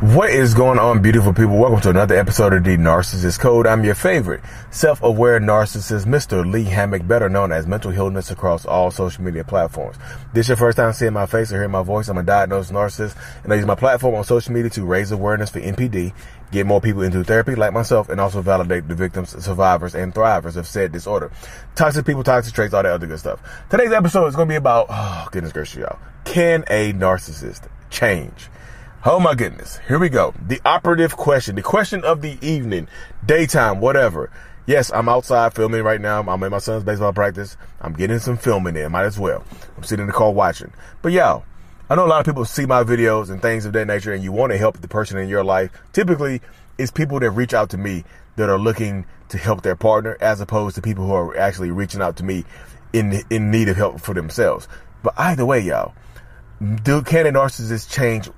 What is going on, beautiful people? Welcome to another episode of the Narcissist Code. I'm your favorite self-aware narcissist, Mr. Lee Hammock, better known as Mental Healness across all social media platforms. This is your first time seeing my face or hearing my voice. I'm a diagnosed narcissist, and I use my platform on social media to raise awareness for NPD, get more people into therapy like myself, and also validate the victims, survivors, and thrivers of said disorder. Toxic people, toxic traits, all that other good stuff. Today's episode is going to be about, oh, goodness gracious, y'all. Can a narcissist change? Oh my goodness. Here we go. The operative question, the question of the evening, daytime, whatever. Yes, I'm outside filming right now. I'm at my son's baseball practice. I'm getting some filming in. Might as well. I'm sitting in the car watching. But y'all, I know a lot of people see my videos and things of that nature and you want to help the person in your life. Typically, it's people that reach out to me that are looking to help their partner as opposed to people who are actually reaching out to me in, in need of help for themselves. But either way, y'all, do, can a narcissist change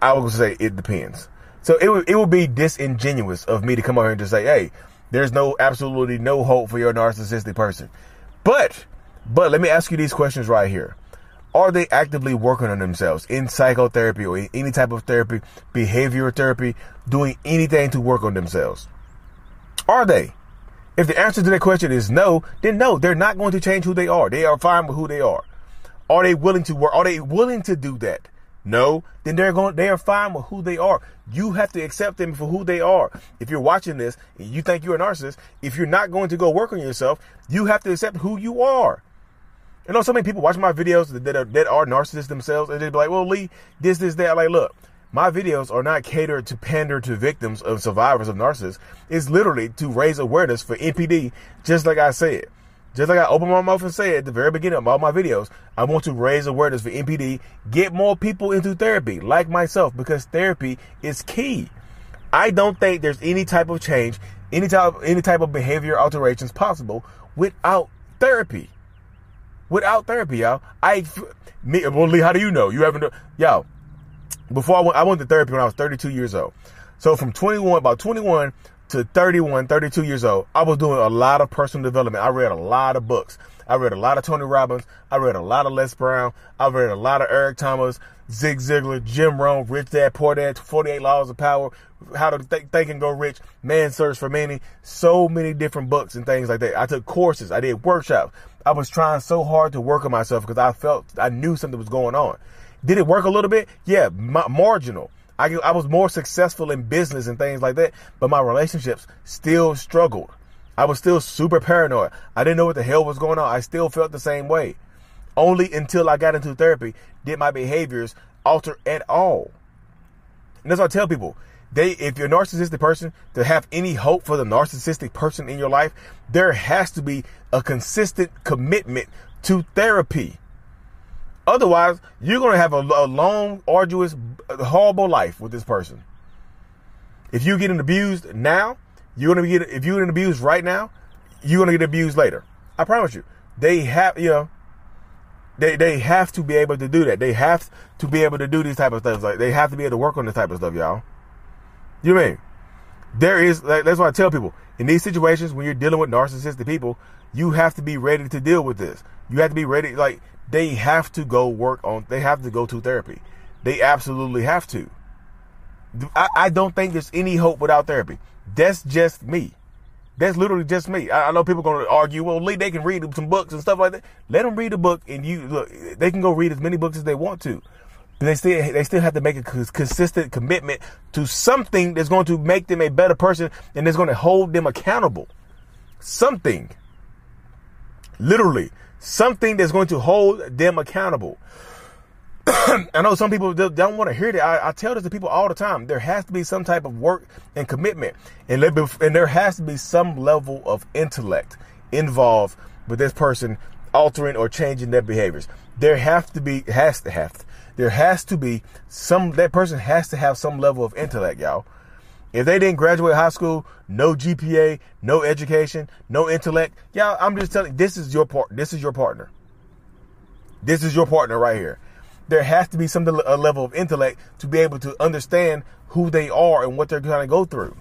I would say it depends. So it would it would be disingenuous of me to come out here and just say, hey, there's no absolutely no hope for your narcissistic person. But but let me ask you these questions right here. Are they actively working on themselves in psychotherapy or any type of therapy, behavioral therapy, doing anything to work on themselves? Are they? If the answer to that question is no, then no, they're not going to change who they are. They are fine with who they are. Are they willing to work? Are they willing to do that? No, then they're going, they are fine with who they are. You have to accept them for who they are. If you're watching this and you think you're a narcissist, if you're not going to go work on yourself, you have to accept who you are. You know, so many people watch my videos that are, that are narcissists themselves and they be like, well, Lee, this, this, that. Like, look, my videos are not catered to pander to victims of survivors of narcissists. It's literally to raise awareness for NPD, just like I said. Just like I opened my mouth and say at the very beginning of all my videos, I want to raise awareness for NPD, get more people into therapy, like myself, because therapy is key. I don't think there's any type of change, any type, any type of behavior alterations possible without therapy. Without therapy, y'all. I, me, well, Lee, how do you know? You haven't, y'all. Before I went, I went to therapy when I was 32 years old. So from 21, about 21 to 31, 32 years old, I was doing a lot of personal development. I read a lot of books. I read a lot of Tony Robbins. I read a lot of Les Brown. I read a lot of Eric Thomas, Zig Ziglar, Jim Rohn, Rich Dad, Poor Dad, 48 Laws of Power, How to Th- Think and Go Rich, Man's Search for Meaning, so many different books and things like that. I took courses. I did workshops. I was trying so hard to work on myself because I felt, I knew something was going on. Did it work a little bit? Yeah, ma- marginal. I, I was more successful in business and things like that, but my relationships still struggled. I was still super paranoid. I didn't know what the hell was going on. I still felt the same way. Only until I got into therapy did my behaviors alter at all. And that's what I tell people. They, if you're a narcissistic person, to have any hope for the narcissistic person in your life, there has to be a consistent commitment to therapy. Otherwise, you're going to have a, a, long, arduous, horrible life with this person. If you're getting abused now, you're going to get, if you're getting abused right now, you're going to get abused later. I promise you. They have, you know, they, they have to be able to do that. They have to be able to do these type of stuff. Like they have to be able to work on this type of stuff, y'all. You know I mean? There is, like, that's why I tell people in these situations when you're dealing with narcissistic people, you have to be ready to deal with this. You have to be ready, like, they have to go work on, they have to go to therapy. They absolutely have to. I, I don't think there's any hope without therapy. That's just me. That's literally just me. I, know people are going to argue, well, Lee, they can read some books and stuff like that. Let them read a book and you look, they can go read as many books as they want to. But they still, they still have to make a consistent commitment to something that's going to make them a better person and that's going to hold them accountable. Something. Literally something that's going to hold them accountable. I know some people don't want to hear that. I, I, tell this to people all the time. There has to be some type of work and commitment, and, and there has to be some level of intellect involved with this person altering or changing their behaviors. There have to be has to have There has to be some, that person has to have some level of intellect, y'all. If they didn't graduate high school, no GPA, no education, no intellect, y'all, I'm just telling this is your part, this is your partner. This is your partner right here. There has to be some a level of intellect to be able to understand who they are and what they're trying to go through.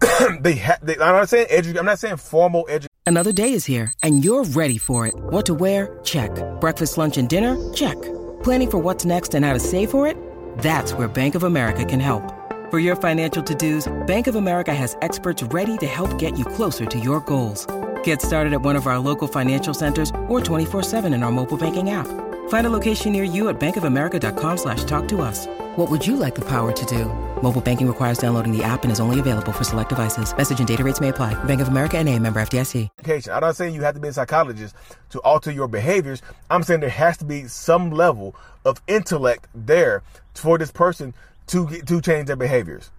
they, ha- they, I'm not saying edu- I'm not saying formal education. Another day is here, and you're ready for it. What to wear? Check. Breakfast, lunch, and dinner? Check. Planning for what's next and how to save for it? That's where Bank of America can help. For your financial to-dos, Bank of America has experts ready to help get you closer to your goals. Get started at one of our local financial centers or 24-7 in our mobile banking app. Find a location near you at bankofamerica.com slash talk to us. What would you like the power to do? Mobile banking requires downloading the app and is only available for select devices. Message and data rates may apply. Bank of America and a member FDIC. I'm not saying you have to be a psychologist to alter your behaviors. I'm saying there has to be some level of intellect there for this person to to change their behaviors,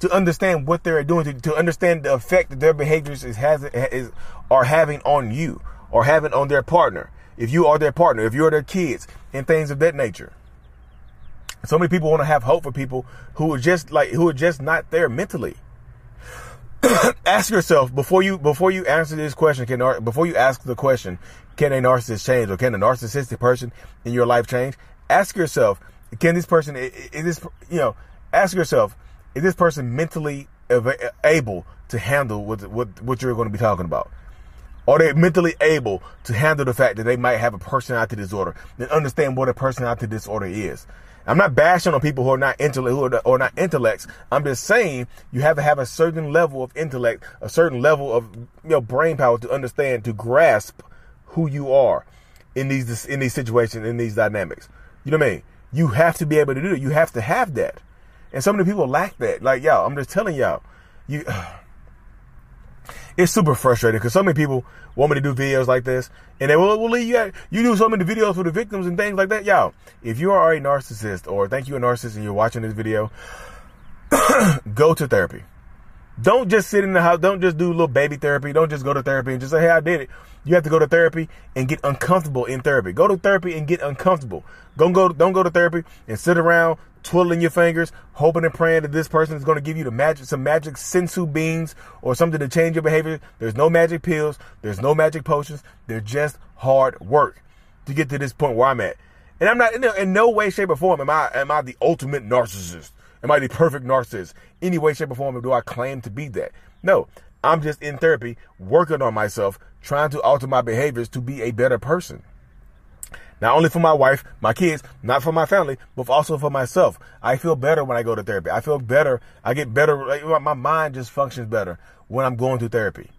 to understand what they're doing, to, to understand the effect that their behaviors is has is are having on you or having on their partner. If you are their partner, if you're their kids, and things of that nature. So many people want to have hope for people who are just like who are just not there mentally. ask yourself before you before you answer this question can before you ask the question can a narcissist change or can a narcissistic person in your life change ask yourself can this person is this you know ask yourself is this person mentally able to handle what what what you're going to be talking about are they mentally able to handle the fact that they might have a personality disorder and understand what a personality disorder is I'm not bashing on people who are not intellect, who are, or not intellects. I'm just saying you have to have a certain level of intellect, a certain level of you know brain power to understand, to grasp who you are in these in these situations, in these dynamics. You know what I mean? You have to be able to do it. You have to have that. And so many people lack that. Like y'all, I'm just telling y'all, you. it's super frustrating because so many people want me to do videos like this, and they will, leave. you, at, you do so many videos for the victims and things like that. Y'all, if you are a narcissist or think you're a narcissist and you're watching this video, go to therapy. Don't just sit in the house. Don't just do a little baby therapy. Don't just go to therapy and just say, hey, I did it. You have to go to therapy and get uncomfortable in therapy. Go to therapy and get uncomfortable. Don't go, don't go to therapy and sit around twiddling your fingers, hoping and praying that this person is going to give you the magic, some magic senzu beans or something to change your behavior. There's no magic pills. There's no magic potions. They're just hard work to get to this point where I'm at. And I'm not in, in no way, shape, or form am I am I the ultimate narcissist. Am I the perfect narcissist? Any way, shape, or form do I claim to be that? No. I'm just in therapy, working on myself, trying to alter my behaviors to be a better person. Not only for my wife, my kids, not for my family, but also for myself. I feel better when I go to therapy. I feel better. I get better. My mind just functions better when I'm going to therapy.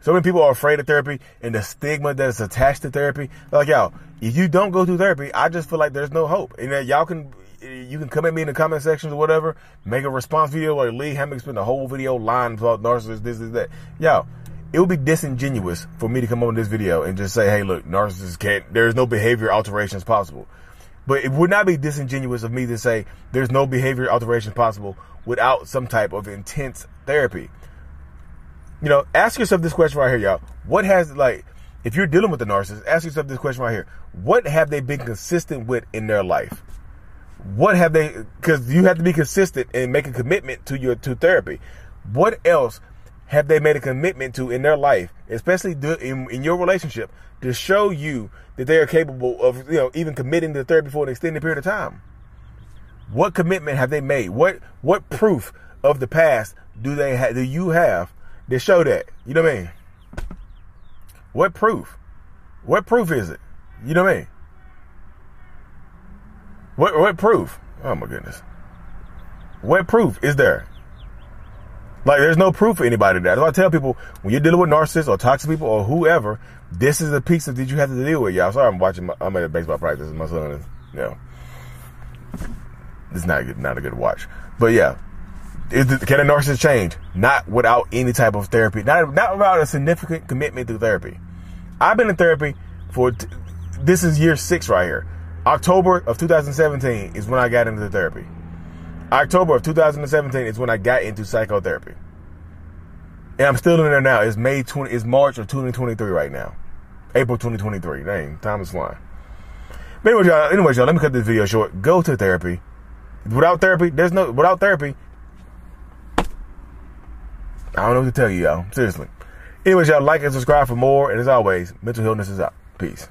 So many people are afraid of therapy and the stigma that is attached to therapy. Like, y'all, if you don't go through therapy, I just feel like there's no hope. And that y'all can, you can come at me in the comment sections or whatever, make a response video or Lee Hammock spend a whole video lying about narcissists, this, is that. Y'all, it would be disingenuous for me to come on this video and just say, hey, look, narcissists can't, there's no behavior alterations possible. But it would not be disingenuous of me to say there's no behavior alterations possible without some type of intense therapy. You know, ask yourself this question right here, y'all. What has, like, if you're dealing with a narcissist, ask yourself this question right here. What have they been consistent with in their life? What have they, because you have to be consistent and make a commitment to your, to therapy. What else have they made a commitment to in their life, especially in, in your relationship, to show you that they are capable of, you know, even committing to therapy for an extended period of time? What commitment have they made? What what proof of the past do they have? Do you have to show that? You know what I mean? What proof? What proof is it? You know what I mean? What what proof? Oh my goodness. What proof is there? Like, there's no proof for anybody that. I tell people when you're dealing with narcissists or toxic people or whoever, this is a piece that you have to deal with. Y'all, sorry, I'm watching. My, I'm at a baseball practice. My son is, you know, it's not a good, not a good watch. But yeah, is the, can a narcissist change? Not without any type of therapy. Not not without a significant commitment to therapy. I've been in therapy for t- this is year six right here. October of 2017 is when I got into the therapy. October of 2017 is when I got into psychotherapy. And I'm still in there now. It's May 20, it's March of 2023 right now. April 2023. Dang, time is flying. Y'all, anyways, y'all, let me cut this video short. Go to therapy. Without therapy, there's no without therapy. I don't know what to tell you, y'all. Seriously. Anyways, y'all like and subscribe for more. And as always, Mental Healness is out. Peace.